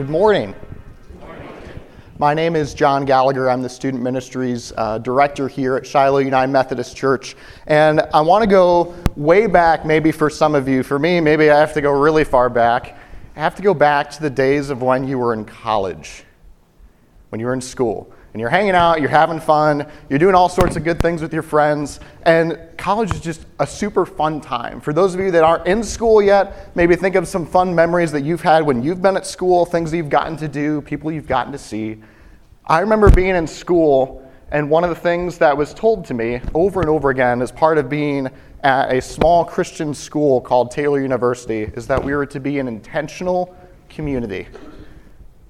Good morning. My name is John Gallagher. I'm the Student Ministries uh, Director here at Shiloh United Methodist Church. And I want to go way back, maybe for some of you. For me, maybe I have to go really far back. I have to go back to the days of when you were in college, when you were in school and you're hanging out, you're having fun, you're doing all sorts of good things with your friends, and college is just a super fun time. For those of you that aren't in school yet, maybe think of some fun memories that you've had when you've been at school, things that you've gotten to do, people you've gotten to see. I remember being in school, and one of the things that was told to me over and over again as part of being at a small Christian school called Taylor University is that we were to be an intentional community.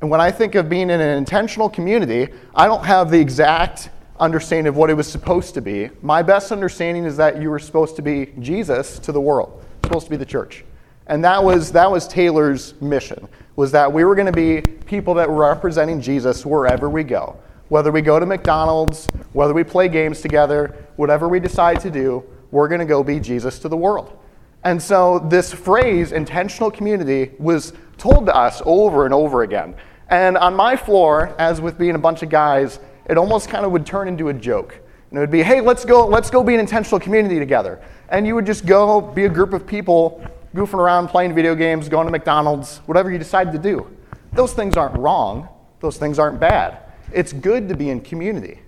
And when I think of being in an intentional community, I don't have the exact understanding of what it was supposed to be. My best understanding is that you were supposed to be Jesus to the world, supposed to be the church. And that was, that was Taylor's mission, was that we were going to be people that were representing Jesus wherever we go. Whether we go to McDonald's, whether we play games together, whatever we decide to do, we're going to go be Jesus to the world. And so this phrase, intentional community, was told to us over and over again. And on my floor, as with being a bunch of guys, it almost kind of would turn into a joke. And it would be, hey, let's go, let's go be an intentional community together. And you would just go be a group of people goofing around, playing video games, going to McDonald's, whatever you decide to do. Those things aren't wrong. Those things aren't bad. It's good to be in community.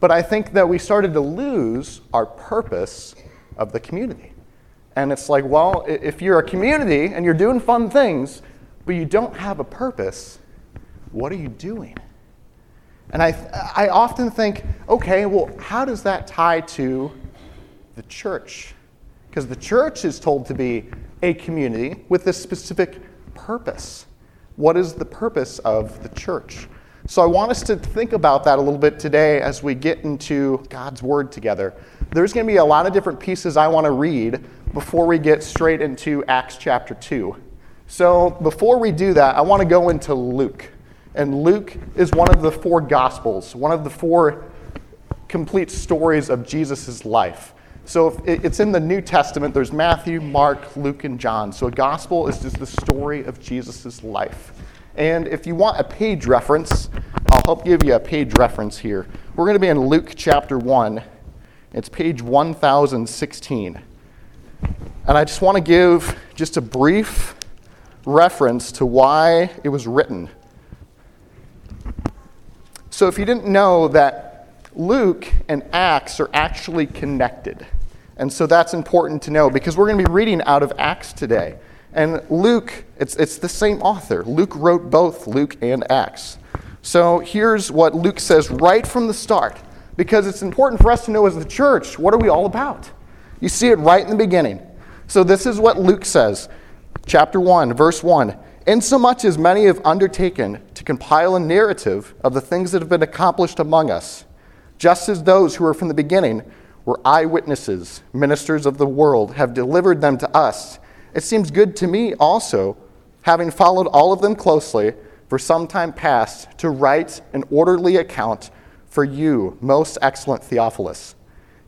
But I think that we started to lose our purpose of the community. And it's like, well, if you're a community and you're doing fun things, but you don't have a purpose, what are you doing? And I, I often think, okay, well, how does that tie to the church? Because the church is told to be a community with a specific purpose. What is the purpose of the church? So I want us to think about that a little bit today as we get into God's Word together. There's going to be a lot of different pieces I want to read before we get straight into Acts chapter 2. So before we do that, I want to go into Luke. And Luke is one of the four Gospels, one of the four complete stories of Jesus' life. So it's in the New Testament. There's Matthew, Mark, Luke, and John. So a gospel is just the story of Jesus' life. And if you want a page reference, I'll help give you a page reference here. We're going to be in Luke chapter 1. It's page 1016. And I just want to give just a brief reference to why it was written. So, if you didn't know that Luke and Acts are actually connected, and so that's important to know because we're going to be reading out of Acts today. And Luke, it's, it's the same author. Luke wrote both Luke and Acts. So here's what Luke says right from the start, because it's important for us to know as the church what are we all about? You see it right in the beginning. So this is what Luke says, chapter 1, verse 1 insomuch as many have undertaken to compile a narrative of the things that have been accomplished among us, just as those who were from the beginning were eyewitnesses, ministers of the world, have delivered them to us. It seems good to me also, having followed all of them closely for some time past, to write an orderly account for you, most excellent Theophilus.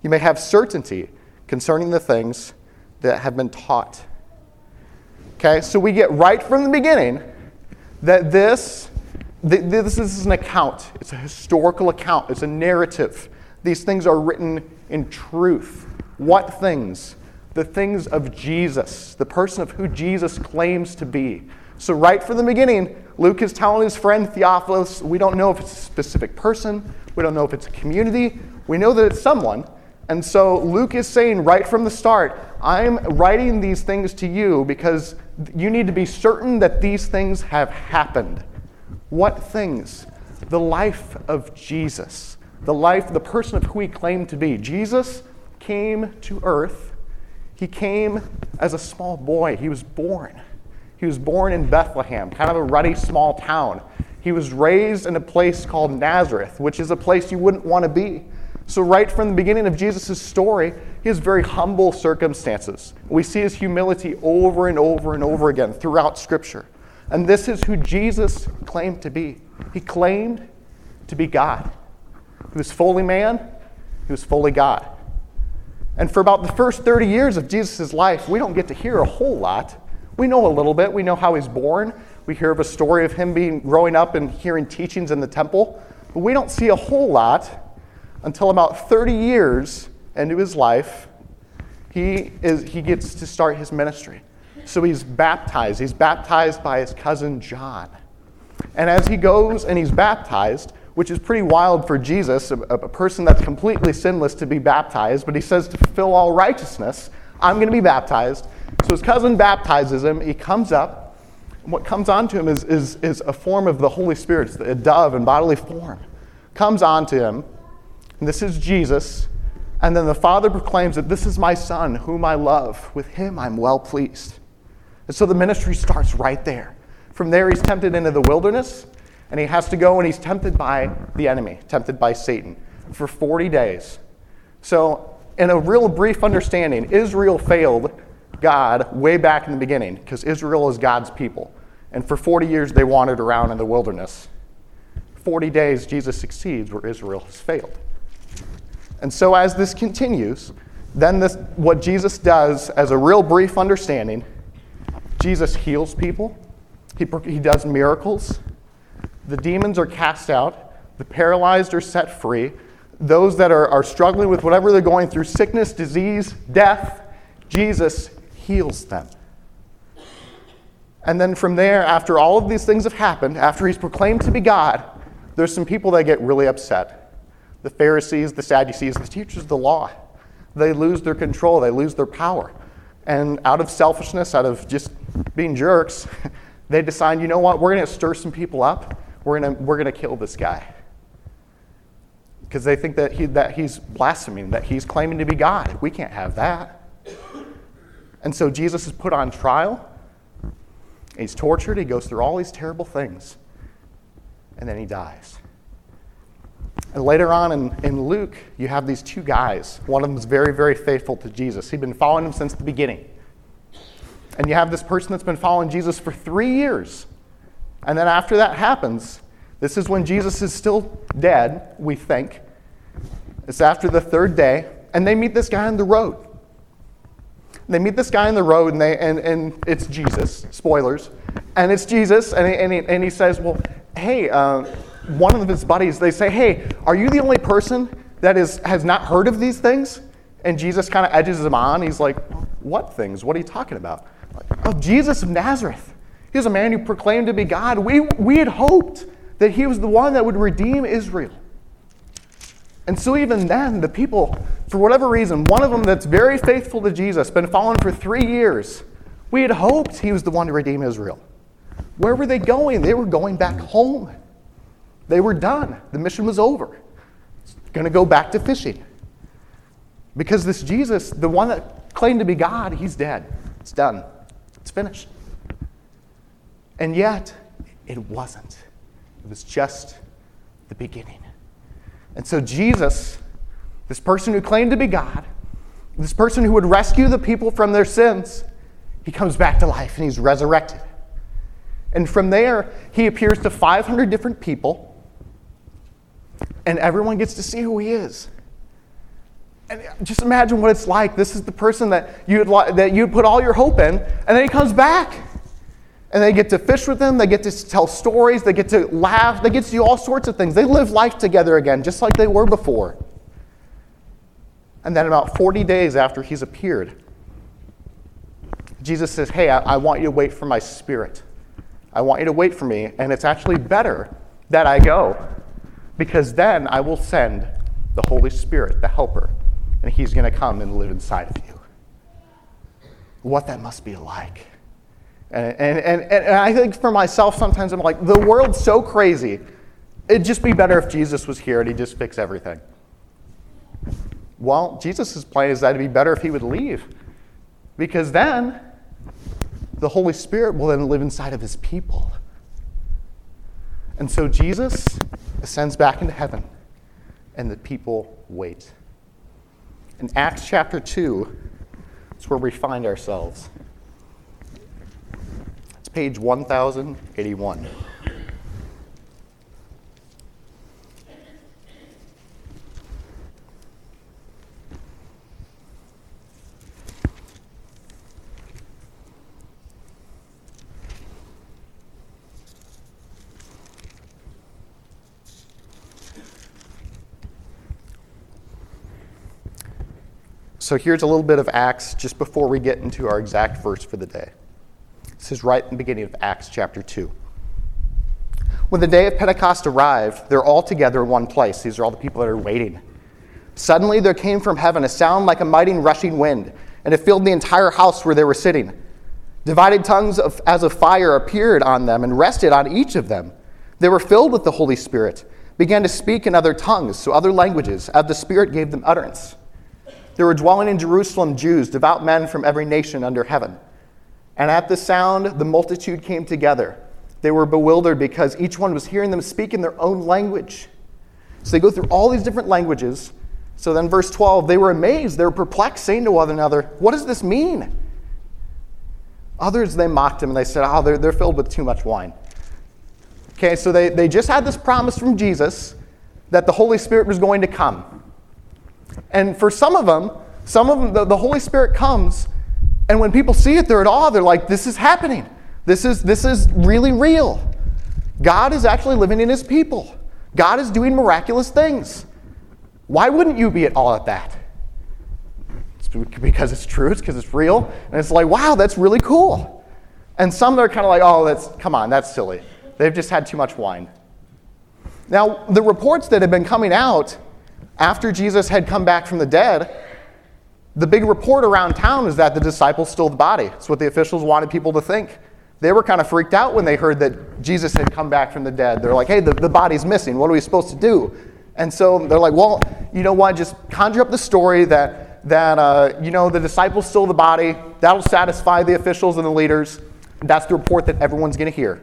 You may have certainty concerning the things that have been taught Okay, so we get right from the beginning that this, this is an account. It's a historical account. It's a narrative. These things are written in truth. What things? The things of Jesus, the person of who Jesus claims to be. So, right from the beginning, Luke is telling his friend Theophilus, we don't know if it's a specific person, we don't know if it's a community, we know that it's someone. And so Luke is saying right from the start, I'm writing these things to you because you need to be certain that these things have happened. What things? The life of Jesus, the life, the person of who he claimed to be. Jesus came to earth. He came as a small boy. He was born. He was born in Bethlehem, kind of a ruddy small town. He was raised in a place called Nazareth, which is a place you wouldn't want to be. So, right from the beginning of Jesus' story, he has very humble circumstances. We see his humility over and over and over again throughout Scripture. And this is who Jesus claimed to be. He claimed to be God. He was fully man, he was fully God. And for about the first 30 years of Jesus' life, we don't get to hear a whole lot. We know a little bit. We know how he's born. We hear of a story of him being growing up and hearing teachings in the temple, but we don't see a whole lot until about 30 years into his life. He, is, he gets to start his ministry. So he's baptized. He's baptized by his cousin John. And as he goes and he's baptized, which is pretty wild for Jesus, a, a, person that's completely sinless, to be baptized, but he says to fulfill all righteousness, I'm going to be baptized. So his cousin baptizes him. He comes up. And what comes onto him is, is, is a form of the Holy Spirit, it's a dove in bodily form. Comes onto him. And this is Jesus. And then the Father proclaims that this is my Son, whom I love. With him I'm well pleased. And so the ministry starts right there. From there, he's tempted into the wilderness, and he has to go and he's tempted by the enemy, tempted by Satan, for 40 days. So, in a real brief understanding, Israel failed God way back in the beginning because Israel is God's people. And for 40 years, they wandered around in the wilderness. 40 days, Jesus succeeds where Israel has failed. And so, as this continues, then this, what Jesus does, as a real brief understanding, Jesus heals people, he, he does miracles, the demons are cast out, the paralyzed are set free, those that are, are struggling with whatever they're going through sickness, disease, death Jesus heals them. And then from there, after all of these things have happened, after he's proclaimed to be God, there's some people that get really upset. The Pharisees, the Sadducees, the teachers of the law. They lose their control, they lose their power. And out of selfishness, out of just being jerks, they decide, you know what, we're going to stir some people up. We're going we're to kill this guy. Because they think that, he, that he's blaspheming, that he's claiming to be God. We can't have that. And so Jesus is put on trial. He's tortured. He goes through all these terrible things. And then he dies. And later on in, in Luke, you have these two guys. One of them is very, very faithful to Jesus. He'd been following him since the beginning. And you have this person that's been following Jesus for three years. And then after that happens, this is when Jesus is still dead, we think. It's after the third day, and they meet this guy on the road. They meet this guy on the road, and, they, and, and it's Jesus. Spoilers. And it's Jesus, and he, and he, and he says, Well, hey, uh, one of his buddies, they say, Hey, are you the only person that is, has not heard of these things? And Jesus kind of edges him on. He's like, What things? What are you talking about? Of oh, Jesus of Nazareth. He was a man who proclaimed to be God. We, we had hoped that he was the one that would redeem Israel. And so, even then, the people, for whatever reason, one of them that's very faithful to Jesus, been following for three years, we had hoped he was the one to redeem Israel. Where were they going? They were going back home. They were done. The mission was over. It's going to go back to fishing. Because this Jesus, the one that claimed to be God, he's dead. It's done. It's finished. And yet, it wasn't. It was just the beginning. And so, Jesus, this person who claimed to be God, this person who would rescue the people from their sins, he comes back to life and he's resurrected. And from there, he appears to 500 different people, and everyone gets to see who he is. And just imagine what it's like. This is the person that you'd, that you'd put all your hope in, and then he comes back. And they get to fish with him, they get to tell stories, they get to laugh, they get to do all sorts of things. They live life together again, just like they were before. And then, about 40 days after he's appeared, Jesus says, Hey, I, I want you to wait for my spirit. I want you to wait for me, and it's actually better that I go, because then I will send the Holy Spirit, the Helper, and he's going to come and live inside of you. What that must be like. And, and, and, and I think for myself, sometimes I'm like, the world's so crazy. It'd just be better if Jesus was here and he'd just fix everything. Well, Jesus' plan is that it'd be better if he would leave. Because then the Holy Spirit will then live inside of his people. And so Jesus ascends back into heaven, and the people wait. In Acts chapter 2, it's where we find ourselves It's page 1081. So here's a little bit of Acts just before we get into our exact verse for the day. This is right in the beginning of Acts chapter 2. When the day of Pentecost arrived, they're all together in one place. These are all the people that are waiting. Suddenly there came from heaven a sound like a mighty rushing wind, and it filled the entire house where they were sitting. Divided tongues of, as of fire appeared on them and rested on each of them. They were filled with the Holy Spirit, began to speak in other tongues, so other languages, as the Spirit gave them utterance. There were dwelling in Jerusalem Jews, devout men from every nation under heaven. And at the sound, the multitude came together. They were bewildered because each one was hearing them speak in their own language. So they go through all these different languages. So then, verse 12, they were amazed. They were perplexed, saying to one another, What does this mean? Others, they mocked him and they said, Oh, they're, they're filled with too much wine. Okay, so they, they just had this promise from Jesus that the Holy Spirit was going to come. And for some of them, some of them, the, the Holy Spirit comes, and when people see it, they're at awe. They're like, This is happening. This is, this is really real. God is actually living in his people. God is doing miraculous things. Why wouldn't you be at all at that? It's because it's true, it's because it's real. And it's like, wow, that's really cool. And some they're kind of like, oh, that's, come on, that's silly. They've just had too much wine. Now, the reports that have been coming out after Jesus had come back from the dead, the big report around town is that the disciples stole the body. It's what the officials wanted people to think. They were kind of freaked out when they heard that Jesus had come back from the dead. They're like, hey, the, the body's missing. What are we supposed to do? And so they're like, well, you know what? Just conjure up the story that, that uh, you know, the disciples stole the body. That'll satisfy the officials and the leaders. That's the report that everyone's going to hear.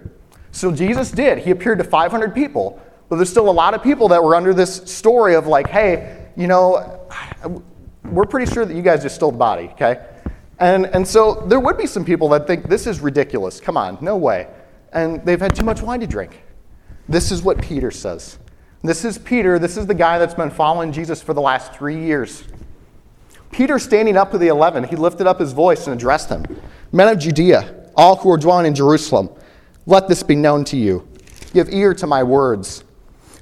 So Jesus did. He appeared to 500 people. But there's still a lot of people that were under this story of like, hey, you know, we're pretty sure that you guys just stole the body, okay? And, and so there would be some people that think this is ridiculous. Come on, no way. And they've had too much wine to drink. This is what Peter says. This is Peter. This is the guy that's been following Jesus for the last three years. Peter, standing up to the eleven, he lifted up his voice and addressed them Men of Judea, all who are dwelling in Jerusalem, let this be known to you. Give ear to my words.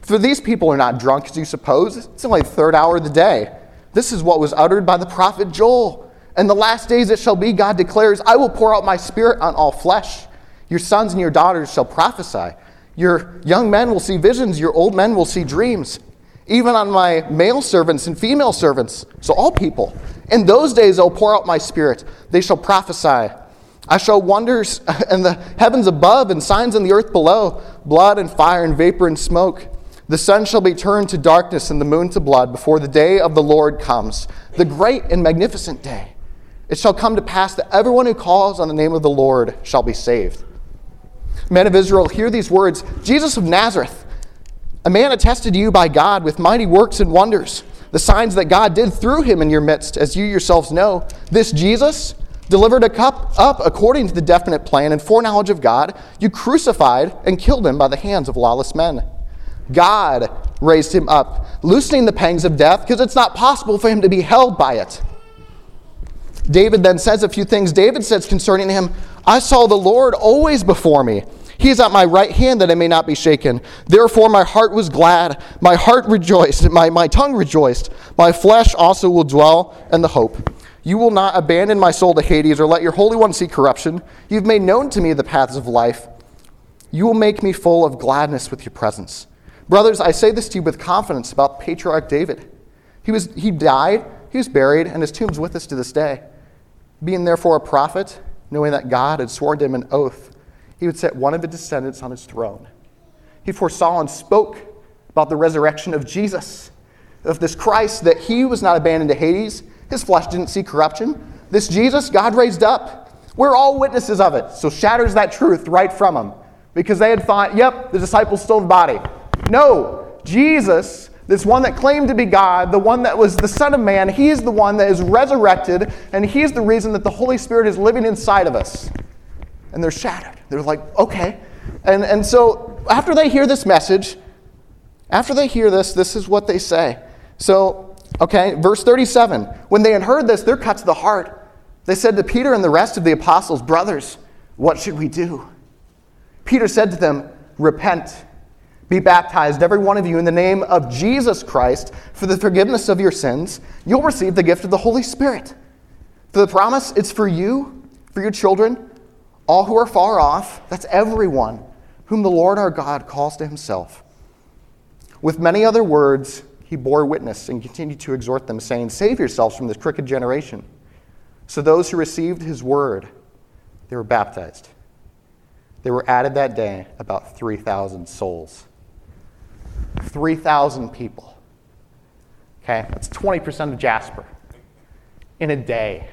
For these people are not drunk as you suppose. It's only the third hour of the day. This is what was uttered by the prophet Joel. In the last days it shall be, God declares, I will pour out my spirit on all flesh. Your sons and your daughters shall prophesy. Your young men will see visions, your old men will see dreams. Even on my male servants and female servants, so all people. In those days I'll pour out my spirit. They shall prophesy. I show wonders in the heavens above and signs in the earth below blood and fire and vapor and smoke. The sun shall be turned to darkness and the moon to blood before the day of the Lord comes, the great and magnificent day. It shall come to pass that everyone who calls on the name of the Lord shall be saved. Men of Israel, hear these words Jesus of Nazareth, a man attested to you by God with mighty works and wonders, the signs that God did through him in your midst, as you yourselves know. This Jesus, delivered a cup up according to the definite plan and foreknowledge of God, you crucified and killed him by the hands of lawless men. God raised him up, loosening the pangs of death, because it's not possible for him to be held by it. David then says a few things. David says concerning him, I saw the Lord always before me. He is at my right hand that I may not be shaken. Therefore, my heart was glad. My heart rejoiced. My, my tongue rejoiced. My flesh also will dwell in the hope. You will not abandon my soul to Hades or let your Holy One see corruption. You've made known to me the paths of life. You will make me full of gladness with your presence. Brothers, I say this to you with confidence about patriarch David. He, was, he died, he was buried, and his tomb's with us to this day. Being therefore a prophet, knowing that God had sworn to him an oath, he would set one of his descendants on his throne. He foresaw and spoke about the resurrection of Jesus, of this Christ, that he was not abandoned to Hades. His flesh didn't see corruption. This Jesus, God raised up. We're all witnesses of it. So shatters that truth right from him. Because they had thought, yep, the disciples stole the body. No, Jesus this one that claimed to be God, the one that was the Son of Man, he is the one that is resurrected, and he's the reason that the Holy Spirit is living inside of us. And they're shattered. They're like, okay. And, and so after they hear this message, after they hear this, this is what they say. So, okay, verse 37 When they had heard this, they're cut to the heart. They said to Peter and the rest of the apostles, Brothers, what should we do? Peter said to them, Repent Be baptized, every one of you, in the name of Jesus Christ for the forgiveness of your sins. You'll receive the gift of the Holy Spirit. For the promise, it's for you, for your children, all who are far off. That's everyone whom the Lord our God calls to himself. With many other words, he bore witness and continued to exhort them, saying, Save yourselves from this crooked generation. So those who received his word, they were baptized. They were added that day about 3,000 souls. 3,000 people. Okay, that's 20% of Jasper in a day.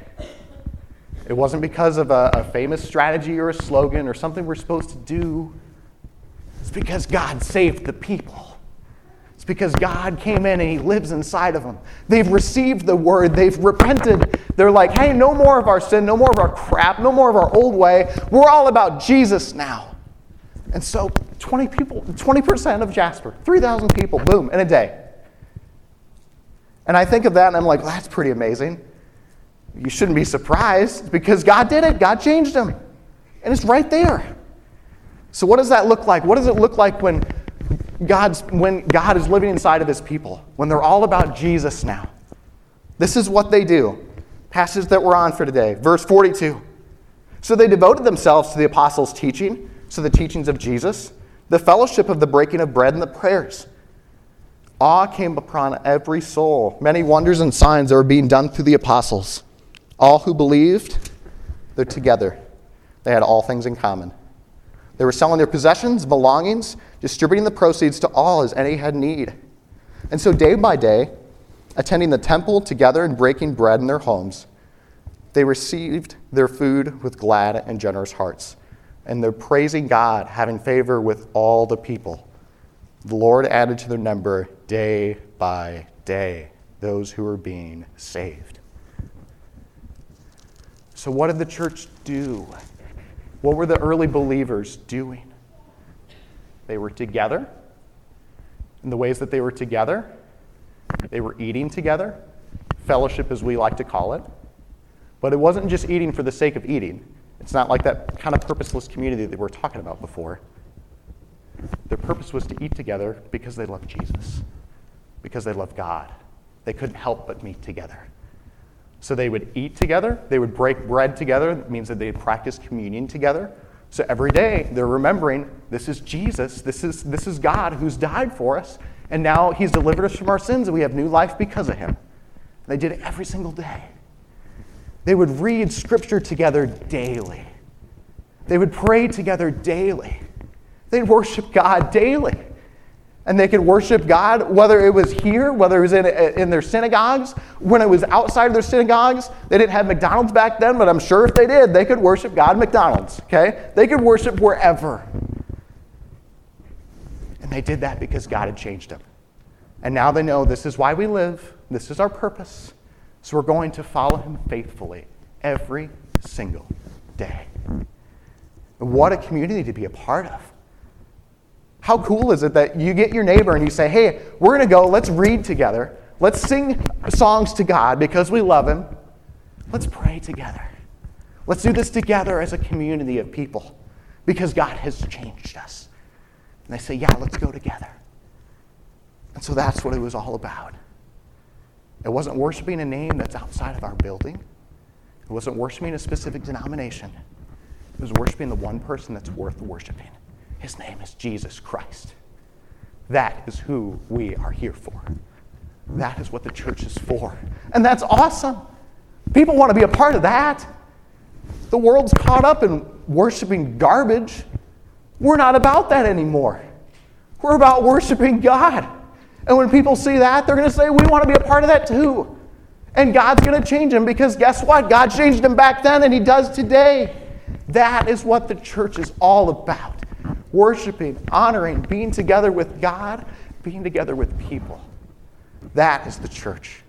It wasn't because of a, a, famous strategy or a slogan or something we're supposed to do. It's because God saved the people. It's because God came in and He lives inside of them. They've received the word, they've repented. They're like, hey, no more of our sin, no more of our crap, no more of our old way. We're all about Jesus now. And so 20 people, 20% of Jasper, 3,000 people, boom, in a day. And I think of that and I'm like, well, that's pretty amazing. You shouldn't be surprised because God did it. God changed them. And it's right there. So what does that look like? What does it look like when God's when God is living inside of his people? When they're all about Jesus now. This is what they do. Passage that we're on for today, verse 42. So they devoted themselves to the apostles' teaching, to the teachings of Jesus, the fellowship of the breaking of bread and the prayers. Awe came upon every soul. Many wonders and signs that were being done through the apostles. All who believed, they're together. They had all things in common. They were selling their possessions, belongings, distributing the proceeds to all as any had need. And so, day by day, attending the temple together and breaking bread in their homes, they received their food with glad and generous hearts. And they're praising God, having favor with all the people. The Lord added to their number day by day those who were being saved. So, what did the church do? What were the early believers doing? They were together. In the ways that they were together, they were eating together, fellowship as we like to call it. But it wasn't just eating for the sake of eating. It's not like that kind of purposeless community that we were talking about before. Their purpose was to eat together because they loved Jesus, because they loved God. They couldn't help but meet together. So they would eat together, they would break bread together. It means that they'd practice communion together. So every day they're remembering this is Jesus, this is, this is God who's died for us, and now he's delivered us from our sins, and we have new life because of him. They did it every single day. They would read scripture together daily. They would pray together daily. They'd worship God daily. And they could worship God, whether it was here, whether it was in, in their synagogues, when it was outside of their synagogues. They didn't have McDonald's back then, but I'm sure if they did, they could worship God McDonald's, okay? They could worship wherever. And they did that because God had changed them. And now they know this is why we live, this is our purpose. So we're going to follow Him faithfully every single day. What a community to be a part of. How cool is it that you get your neighbor and you say, hey, we're going to go, let's read together, let's sing songs to God because we love Him, let's pray together. Let's do this together as a community of people because God has changed us. And they say, yeah, let's go together. And so that's what it was all about. It wasn't worshiping a name that's outside of our building. It wasn't worshiping a specific denomination. It was worshiping the one person that's worth worshiping. His name is Jesus Christ. That is who we are here for. That is what the church is for. And that's awesome. People want to be a part of that. The world's caught up in worshiping garbage. We're not about that anymore. We're about worshiping God. And when people see that, they're going to say, We want to be a part of that too. And God's going to change them because guess what? God changed them back then and He does today. That is what the church is all about worshiping, honoring, being together with God, being together with people. That is the church.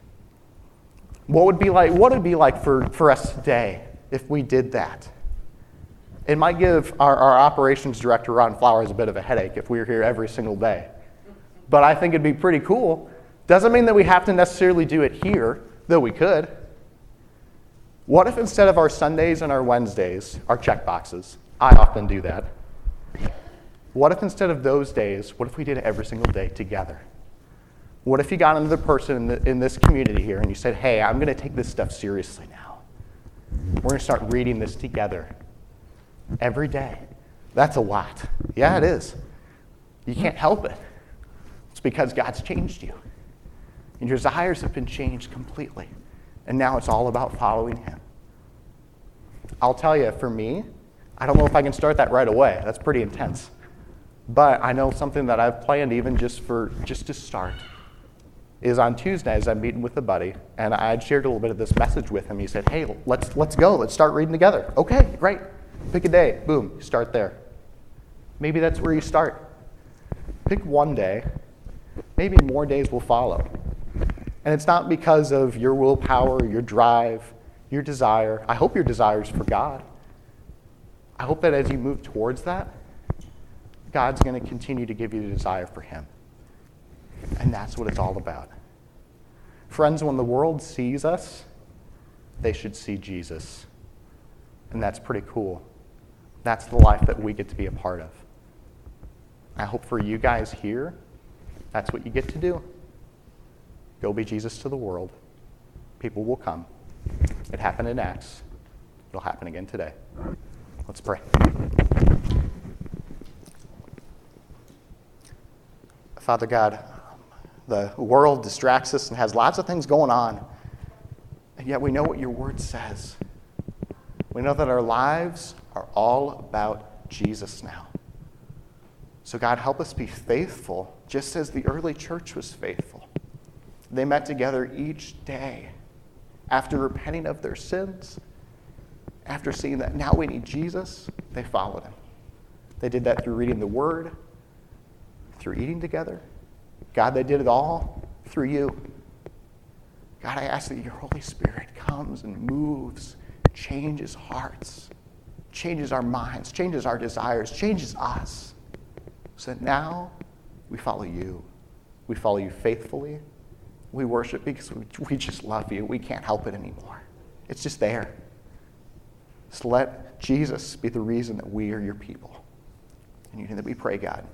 What would be like, what would it be like for, for us today if we did that? It might give our, our operations director, Ron Flowers, a bit of a headache if we were here every single day. But I think it'd be pretty cool. Doesn't mean that we have to necessarily do it here, though we could. What if instead of our Sundays and our Wednesdays, our check boxes, I often do that, What if instead of those days, what if we did it every single day together? What if you got another person in, the, in this community here and you said, hey, I'm going to take this stuff seriously now? We're going to start reading this together every day. That's a lot. Yeah, it is. You can't help it. Because God's changed you. And your desires have been changed completely. And now it's all about following Him. I'll tell you, for me, I don't know if I can start that right away. That's pretty intense. But I know something that I've planned even just for just to start is on Tuesdays I'm meeting with a buddy and I had shared a little bit of this message with him. He said, "Hey, let's let's go. Let's start reading together." Okay, great. Pick a day. Boom, start there. Maybe that's where you start. Pick one day. Maybe more days will follow. And it's not because of your willpower, your drive, your desire. I hope your desire is for God. I hope that as you move towards that, God's going to continue to give you the desire for Him. And that's what it's all about. Friends, when the world sees us, they should see Jesus. And that's pretty cool. That's the life that we get to be a part of. I hope for you guys here, that's what you get to do. Go be Jesus to the world. People will come. It happened in Acts. It'll happen again today. Let's pray. Father God, the world distracts us and has lots of things going on. And yet we know what your word says. We know that our lives are all about Jesus now. So, God, help us be faithful, just as the early church was faithful. They met together each day after repenting of their sins, after seeing that now we need Jesus, they followed him. They did that through reading the Word, through eating together, God, they did it all through you. God, I ask that your Holy Spirit comes and moves, changes hearts, changes our minds, changes our desires, changes us. So that now we follow you. We follow you faithfully. We worship because we, we just love you. We can't help it anymore. It's just there. So let Jesus be the reason that we are your people. And you know that we pray, God.